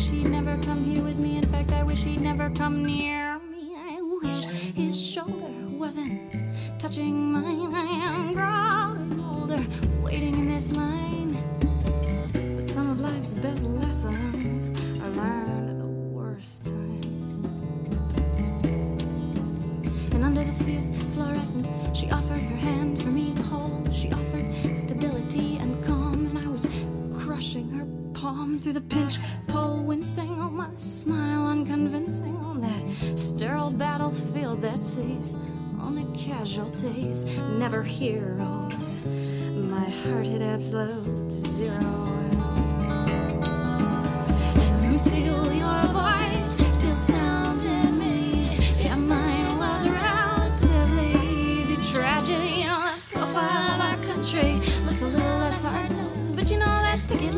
wish he'd never come here with me. In fact, I wish he'd never come near me. I wish his shoulder wasn't touching mine. I am growing older, waiting in this line. But some of life's best lessons are learned at the worst time. And under the fierce fluorescent, she offered her hand for me to hold. She offered stability and calm, and I was crushing her palm through the pinch, wincing on my smile, unconvincing on that sterile battlefield that sees only casualties, never heroes. My heart hit absolute zero. Lucille, your voice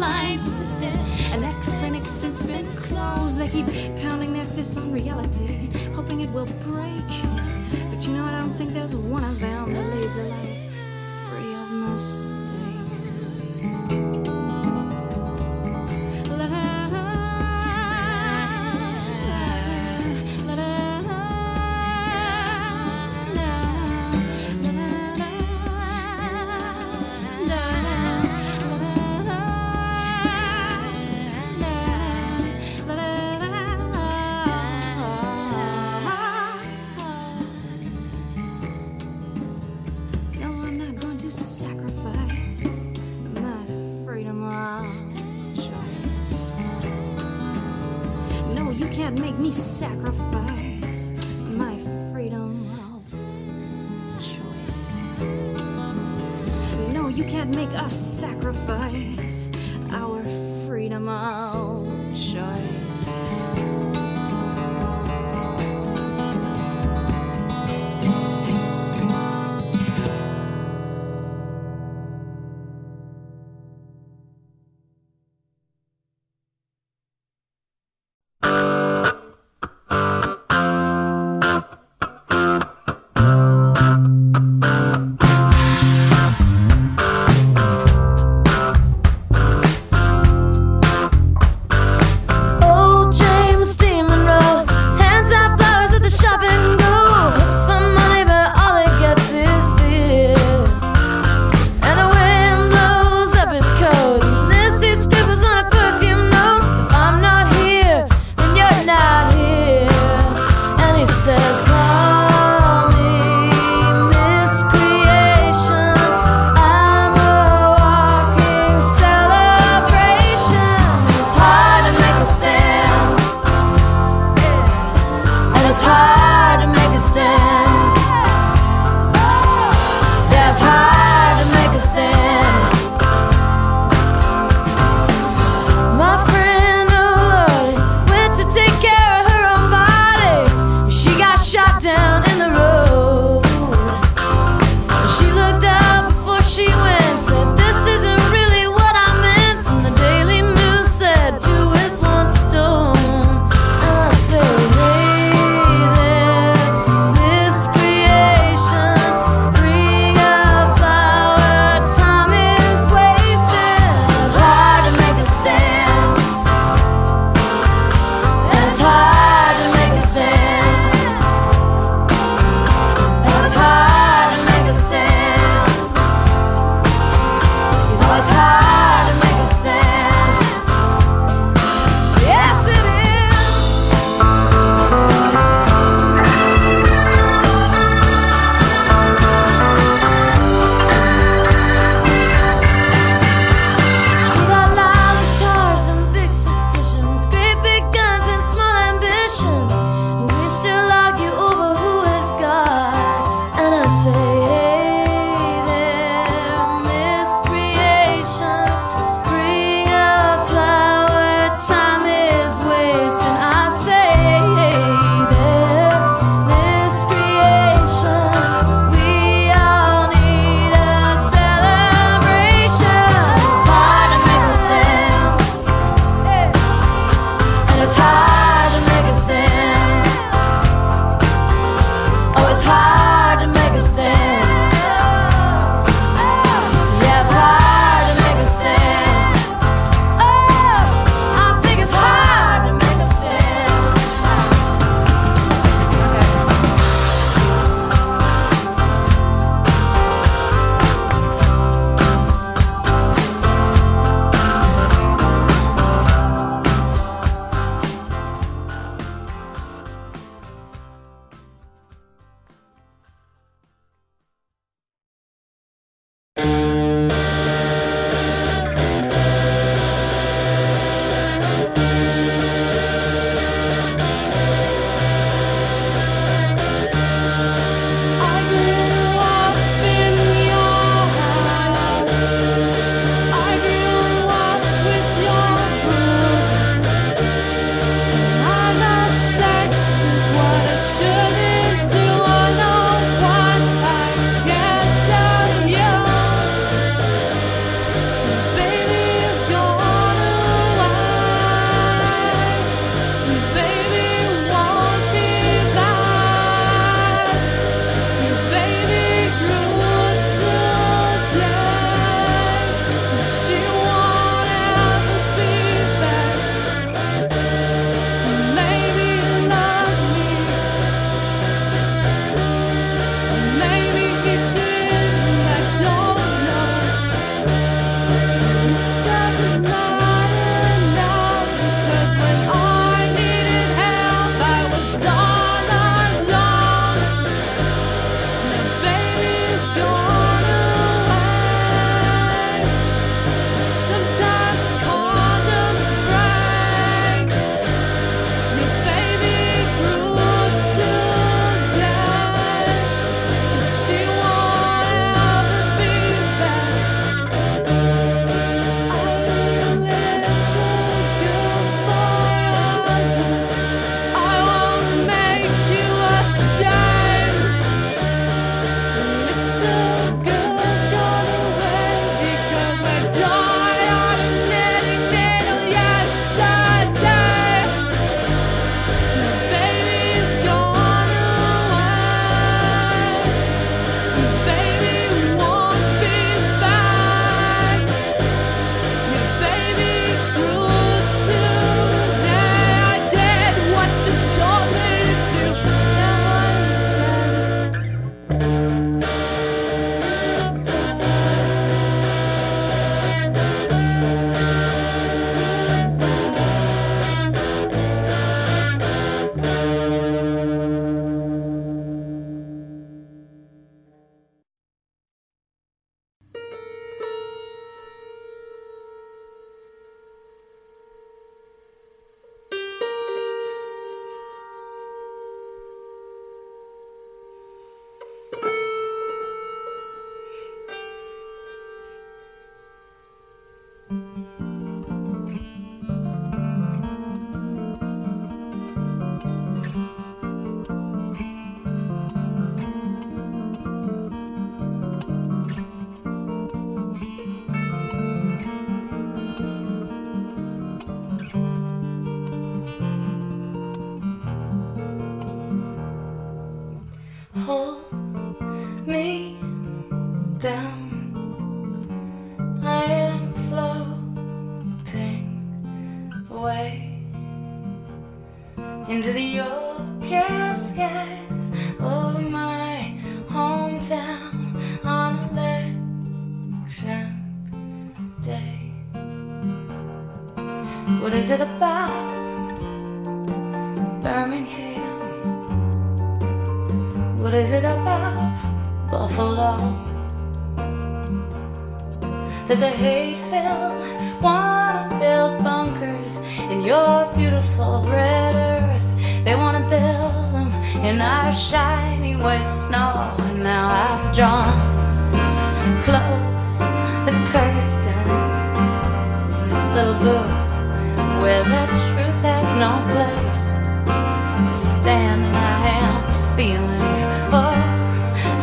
picket persisted, and that clinic since been closed. They keep pounding their fists on reality, hoping it will break. But you know, I don't think there's one of them that leads a life free of mistakes. You can't make us sacrifice our freedom of choice.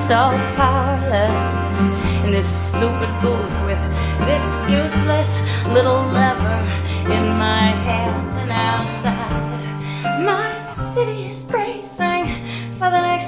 so powerless in this stupid booth with this useless little lever in my hand and outside. My city is bracing for the next.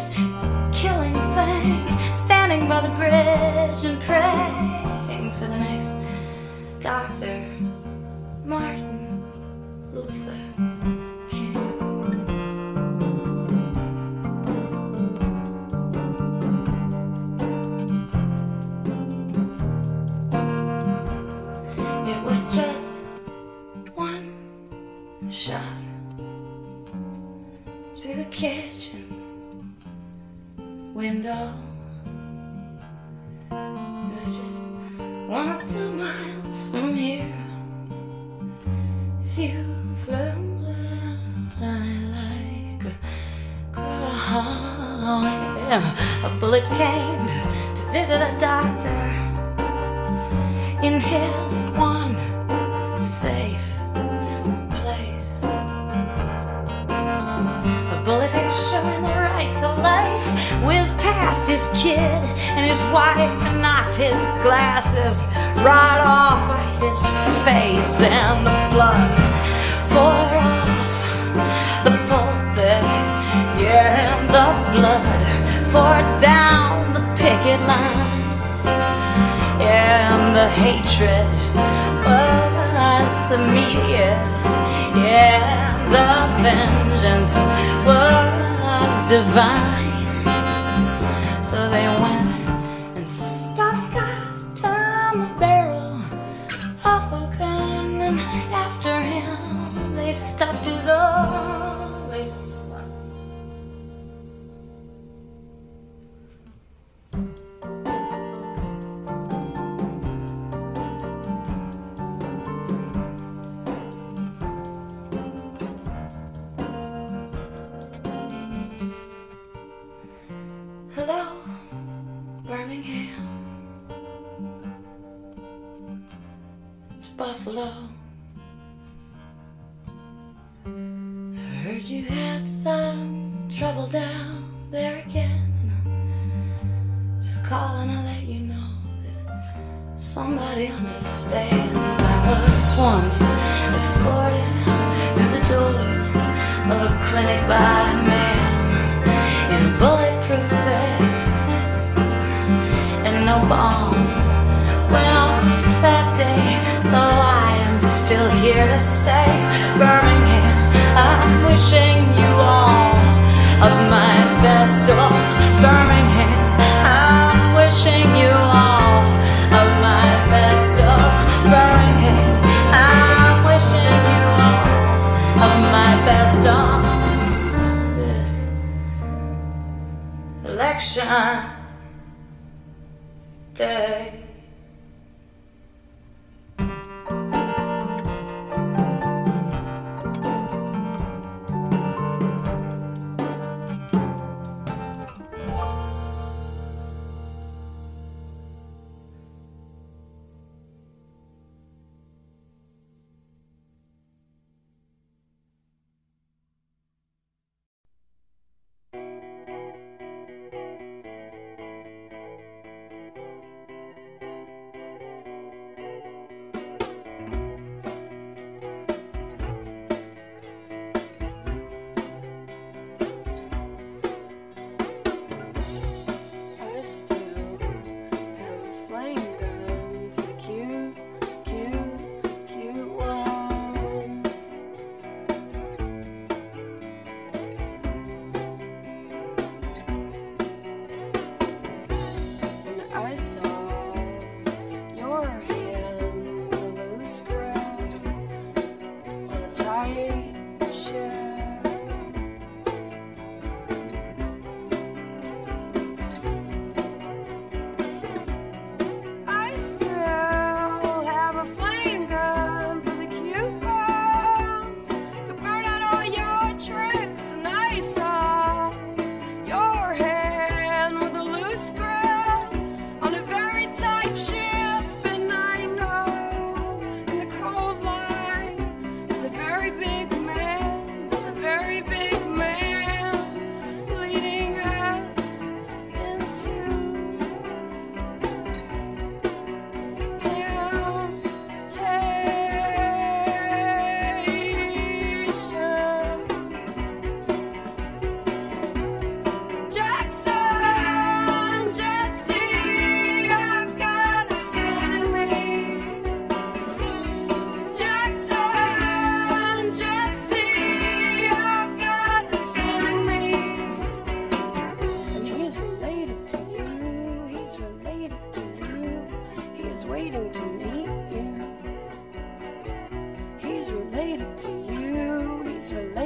주실래?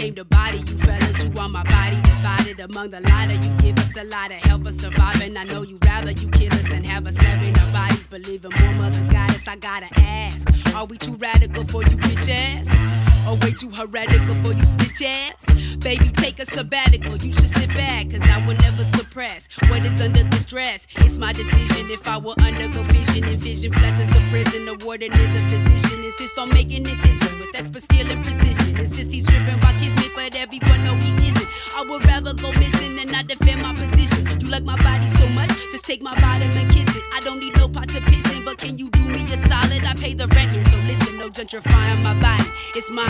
Came to body you fellas who want my body divided among the lot of you. Give us a lot of help us surviving. I know you rather you kill us than have us living our bodies. Believing more mother goddess, I gotta ask. Are we too radical for you bitch ass? Or way too heretical for you snitch ass? Baby, take a sabbatical. You should sit back, cause I will never suppress what is under the stress. It's my decision if I will undergo vision. Envision flesh as a prison. The warden is a physician. Insist on making decisions with expert skill and precision. Insist he's driven by kismet, but everyone know he isn't. I would rather go missing than not defend my position. You like my body so much, just take my bottom and kiss it. I don't need no pot to piss in, but can you do me a solid? I pay the rent here, so listen, no gentrifying my body. It's mine.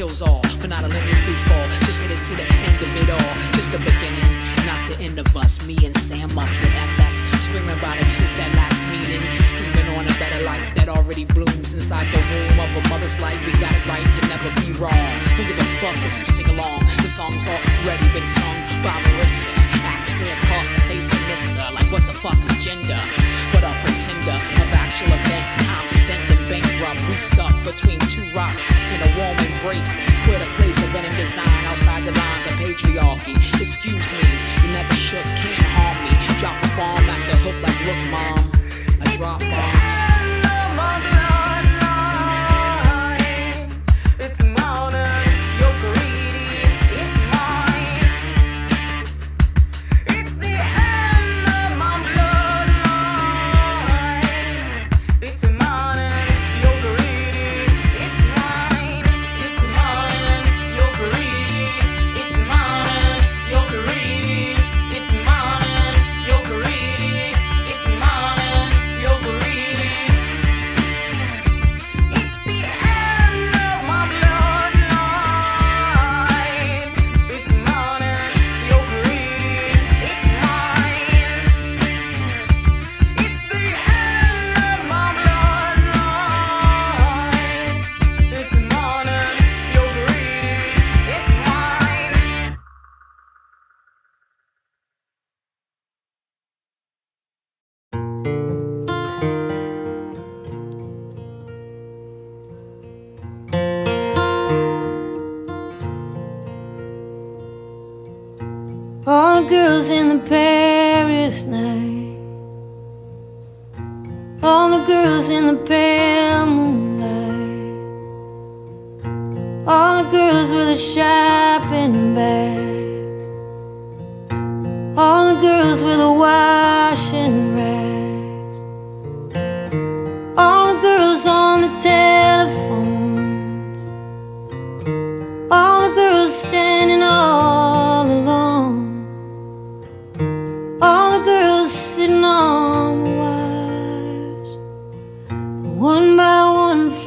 heals all, but not a linear free fall. Just hit it to the end of it all. Just the beginning, not the end of us. Me and Sam must with FS. Screaming about a truth that lacks meaning. Scheming on a better life that already blooms inside the womb of a mother's life. We got it right, can never be wrong. Don't give a fuck if you sing along. The song's already been sung by Marissa. Actually across the face of Mister. Like, what the fuck is gender? But a pretender of actual events. Time spent in bankrupt. We stuck between two rocks in a warm embrace. Quit a place of venom design outside the lines of patriarchy. Excuse me, you never shook, can't harm me. Drop a bomb at the hook like, look, mom.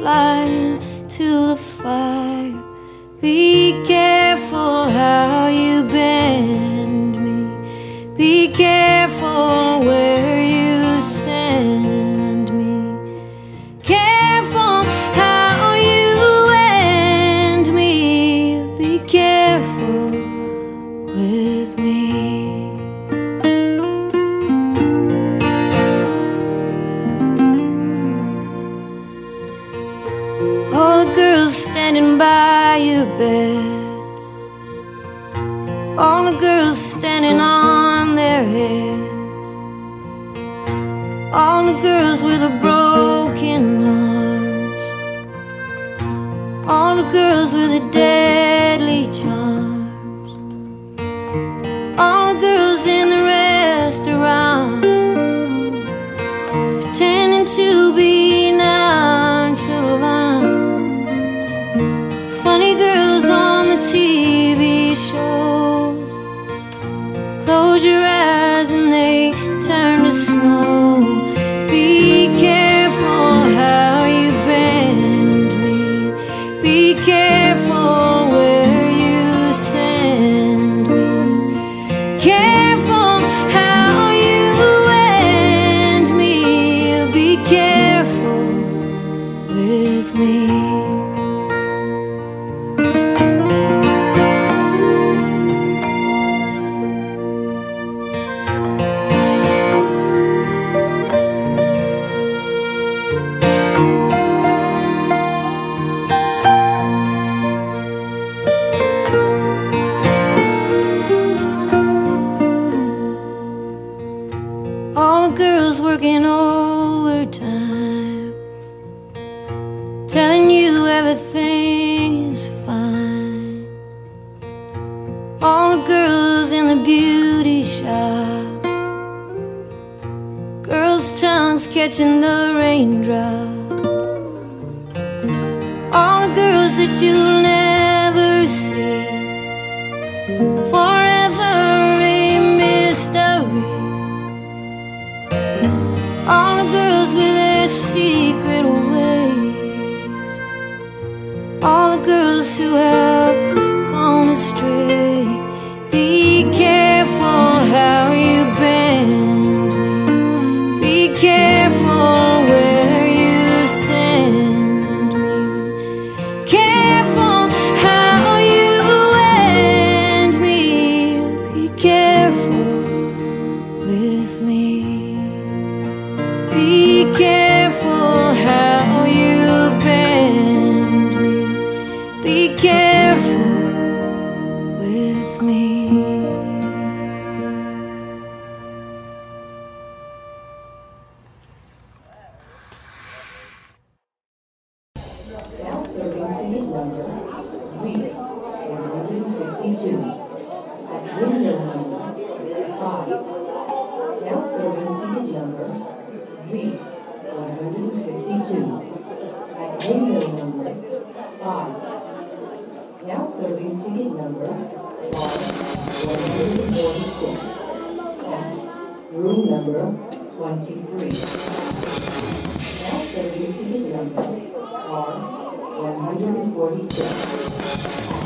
Flying to the fire. time. Telling you everything is fine. All the girls in the beauty shops, girls' tongues catching the raindrops. All the girls that you 146.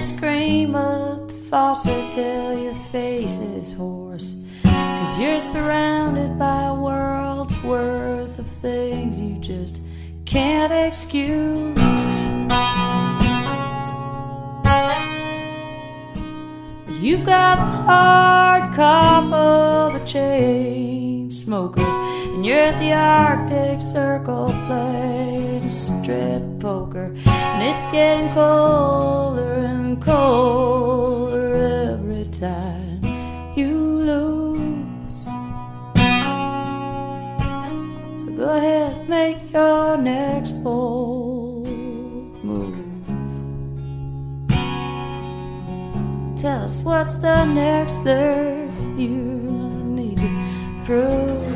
and scream up the faucet till your face is hoarse. Cause you're surrounded by a world's worth of things you just can't excuse. You've got the hard cough of a chain smoker, and you're at the Arctic Circle playing strip poker. And it's getting colder and colder every time you lose. So go ahead, make your next bold move. Tell us what's the next thing you need to prove.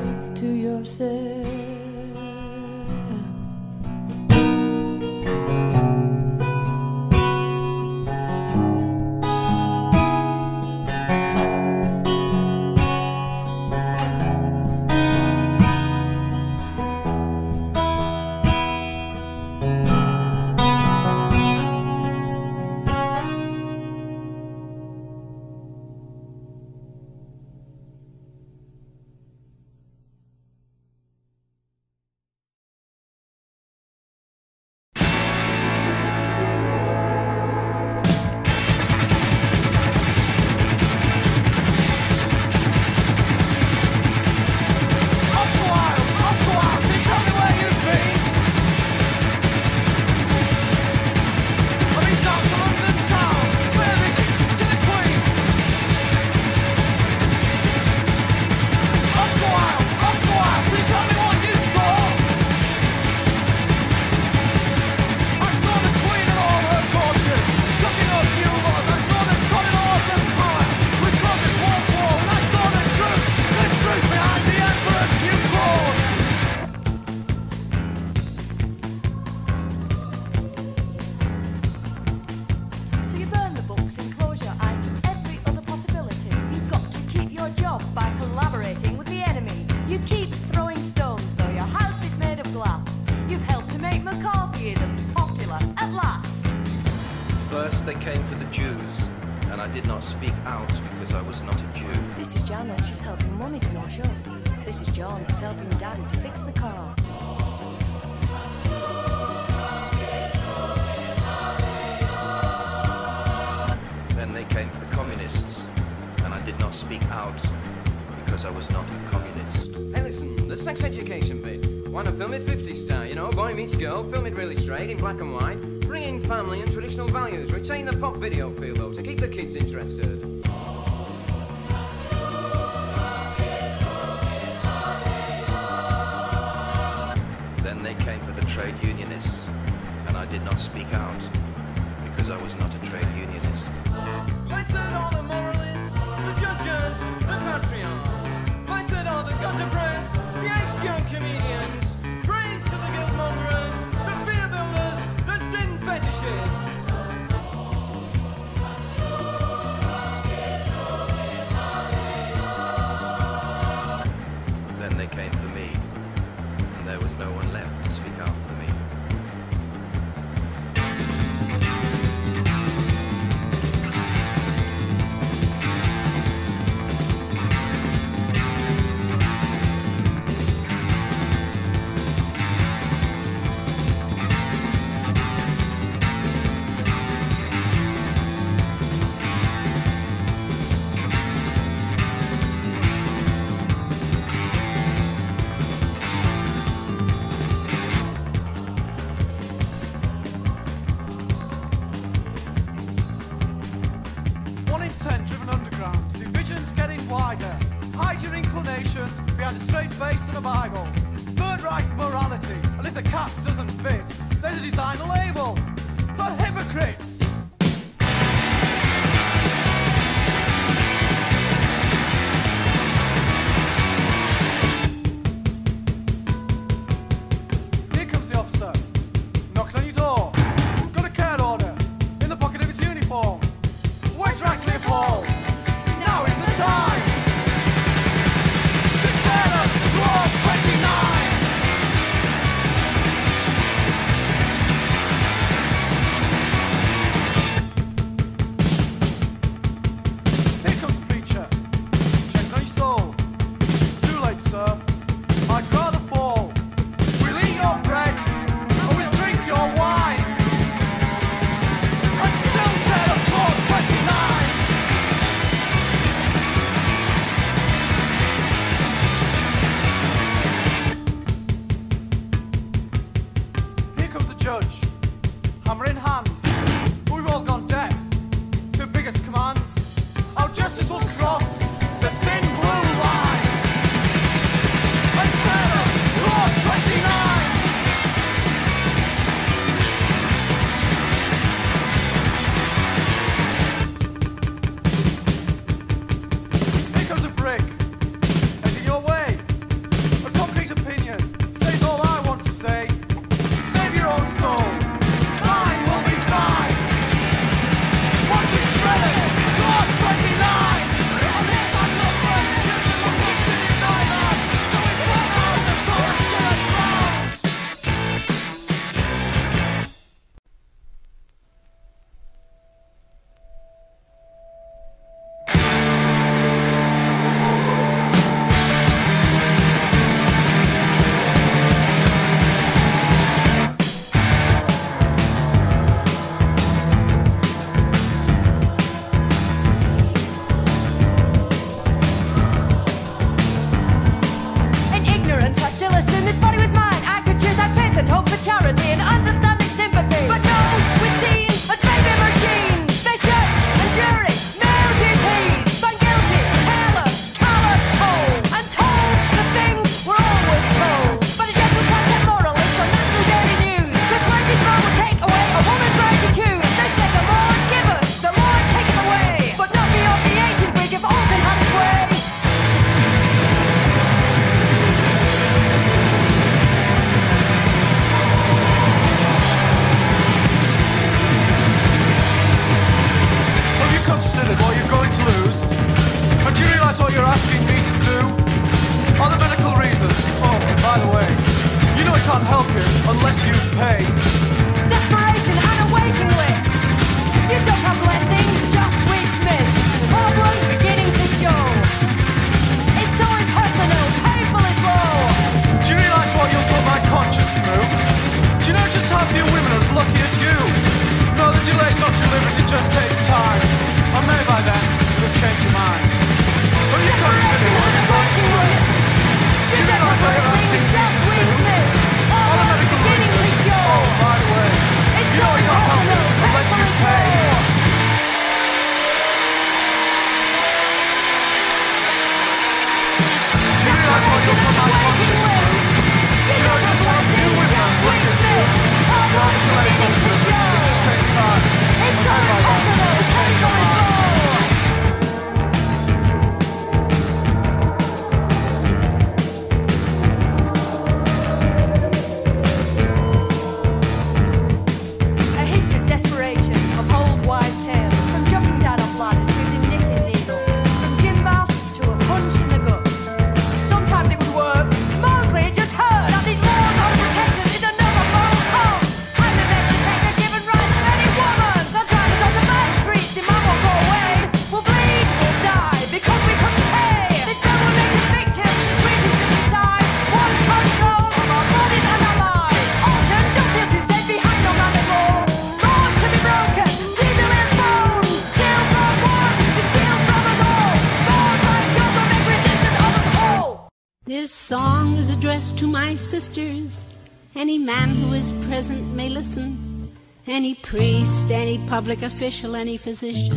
public official, any physician.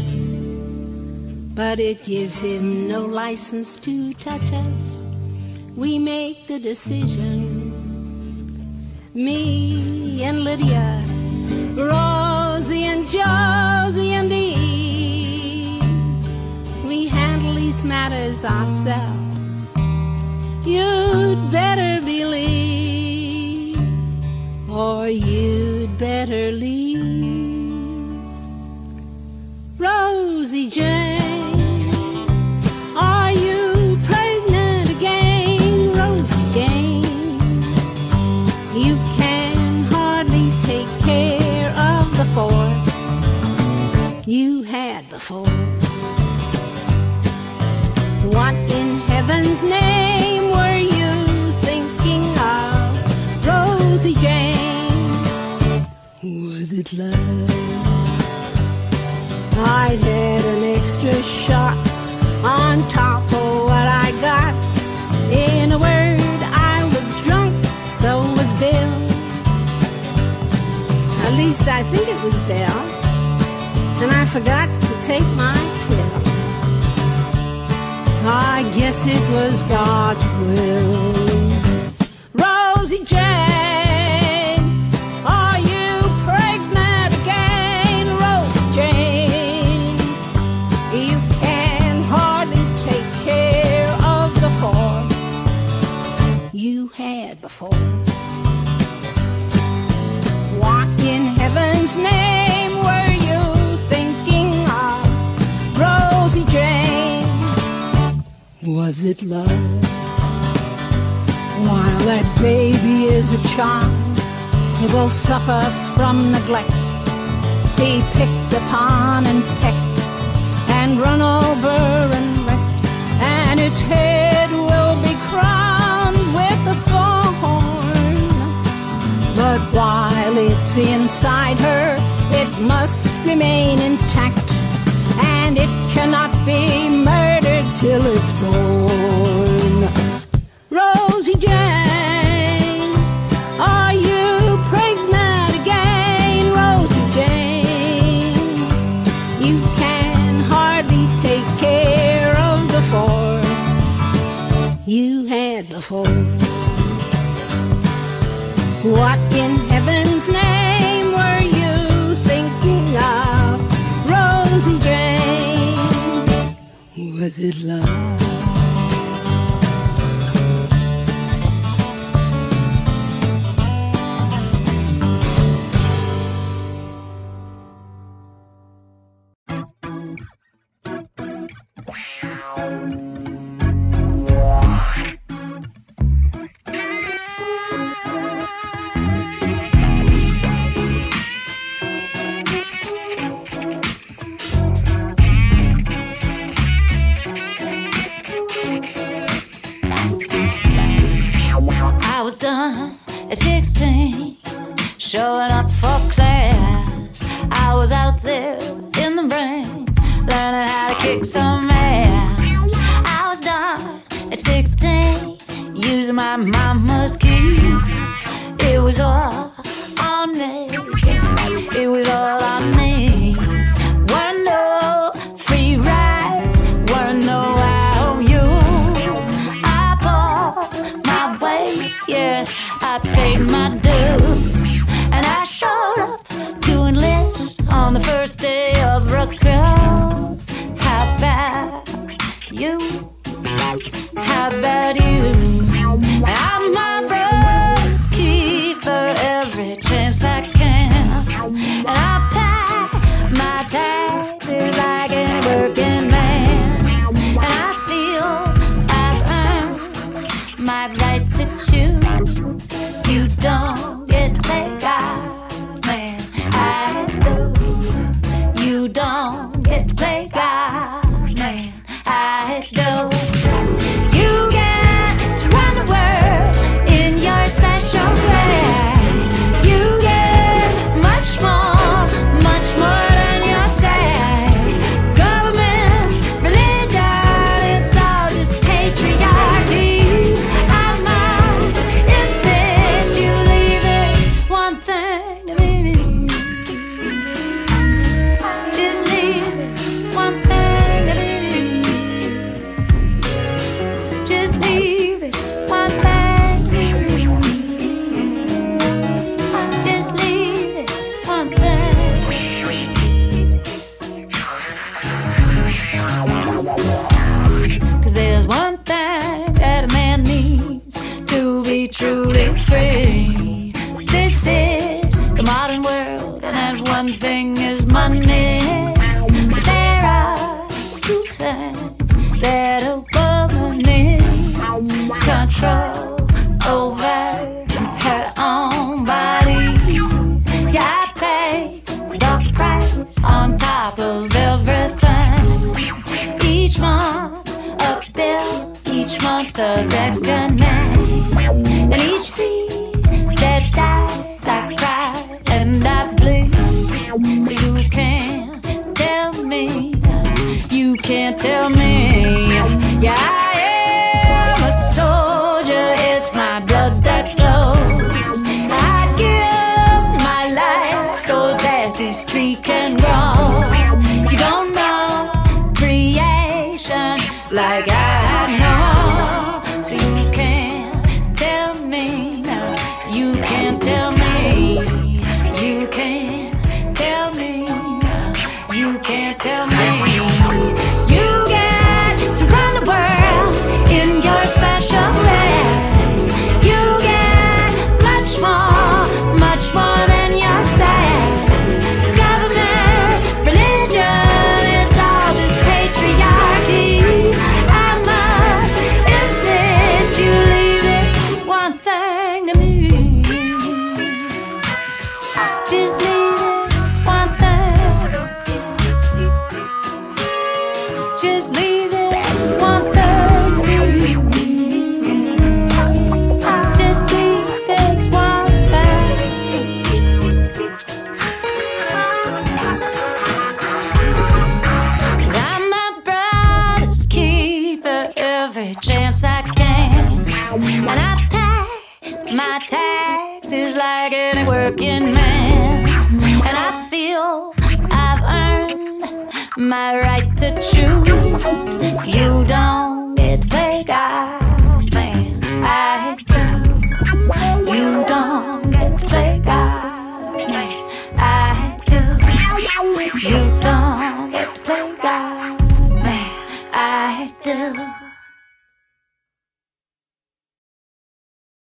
But it gives him no license to touch us. We make the decision. Me and Lydia, Rosie and Josie and Dee. We handle these matters ourselves. You'd better believe, or you'd better leave. woman's name were you thinking of? Rosie Jane. Was it love? I had an extra shot on top of what I got. In a word, I was drunk, so was Bill. At least I think it was Bill. And I forgot to take mine. I guess it was God's will. love. While that baby is a child, it will suffer from neglect, be picked upon and pecked, and run over and wrecked, and its head will be crowned with a thorn. But while it's inside her, it must remain intact, and it cannot be murdered till it's born. How about you? I'm not broken.